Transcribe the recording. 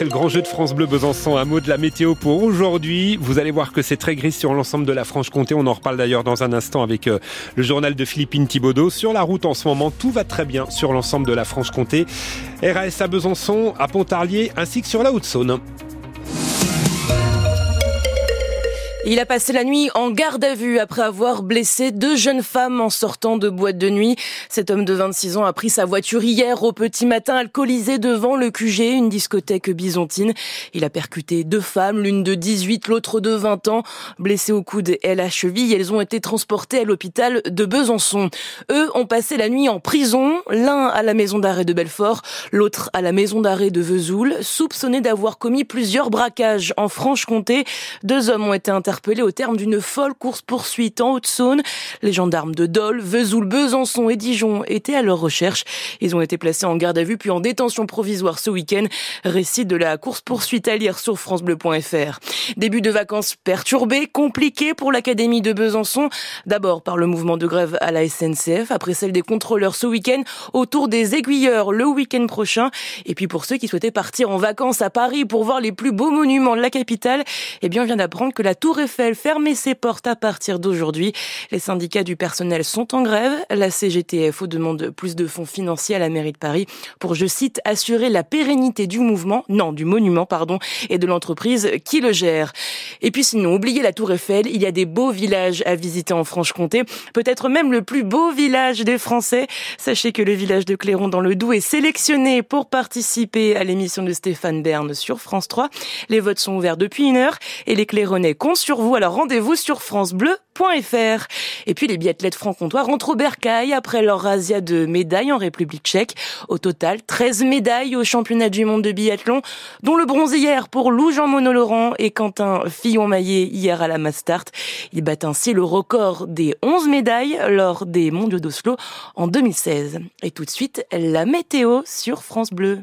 Le grand jeu de France Bleu Besançon, un mot de la météo pour aujourd'hui. Vous allez voir que c'est très gris sur l'ensemble de la Franche-Comté. On en reparle d'ailleurs dans un instant avec euh, le journal de Philippine Thibaudot. Sur la route en ce moment, tout va très bien sur l'ensemble de la Franche-Comté. RAS à Besançon, à Pontarlier ainsi que sur la Haute-Saône. Il a passé la nuit en garde à vue après avoir blessé deux jeunes femmes en sortant de boîte de nuit. Cet homme de 26 ans a pris sa voiture hier au petit matin alcoolisé devant le QG, une discothèque byzantine. Il a percuté deux femmes, l'une de 18, l'autre de 20 ans, blessées au coude et à la cheville. Elles ont été transportées à l'hôpital de Besançon. Eux ont passé la nuit en prison, l'un à la maison d'arrêt de Belfort, l'autre à la maison d'arrêt de Vesoul, soupçonnés d'avoir commis plusieurs braquages en Franche-Comté. Deux hommes ont été interpellés interpellés au terme d'une folle course-poursuite en Haute-Saône. Les gendarmes de Dole, Vesoul, Besançon et Dijon étaient à leur recherche. Ils ont été placés en garde à vue puis en détention provisoire ce week-end. Récit de la course-poursuite à lire sur francebleu.fr. Début de vacances perturbé, compliqué pour l'Académie de Besançon. D'abord par le mouvement de grève à la SNCF, après celle des contrôleurs ce week-end, autour des aiguilleurs le week-end prochain. Et puis pour ceux qui souhaitaient partir en vacances à Paris pour voir les plus beaux monuments de la capitale, eh bien on vient d'apprendre que la Tour Eiffel fermer ses portes à partir d'aujourd'hui. Les syndicats du personnel sont en grève. La CGTFO demande plus de fonds financiers à la mairie de Paris pour, je cite, assurer la pérennité du mouvement, non, du monument, pardon, et de l'entreprise qui le gère. Et puis sinon, oubliez la Tour Eiffel, il y a des beaux villages à visiter en Franche-Comté, peut-être même le plus beau village des Français. Sachez que le village de Clairon dans le Doubs est sélectionné pour participer à l'émission de Stéphane Bern sur France 3. Les votes sont ouverts depuis une heure et les Claironnais comptent sur Alors rendez-vous sur francebleu.fr. Et puis les biathlètes franc-comtois rentrent au bercail après leur razzia de médailles en République tchèque. Au total, 13 médailles au championnat du monde de biathlon, dont le bronze hier pour Lou Jean-Mono Laurent et Quentin Fillon-Maillet hier à la Mastart. Ils battent ainsi le record des 11 médailles lors des mondiaux d'Oslo en 2016. Et tout de suite, la météo sur France Bleu.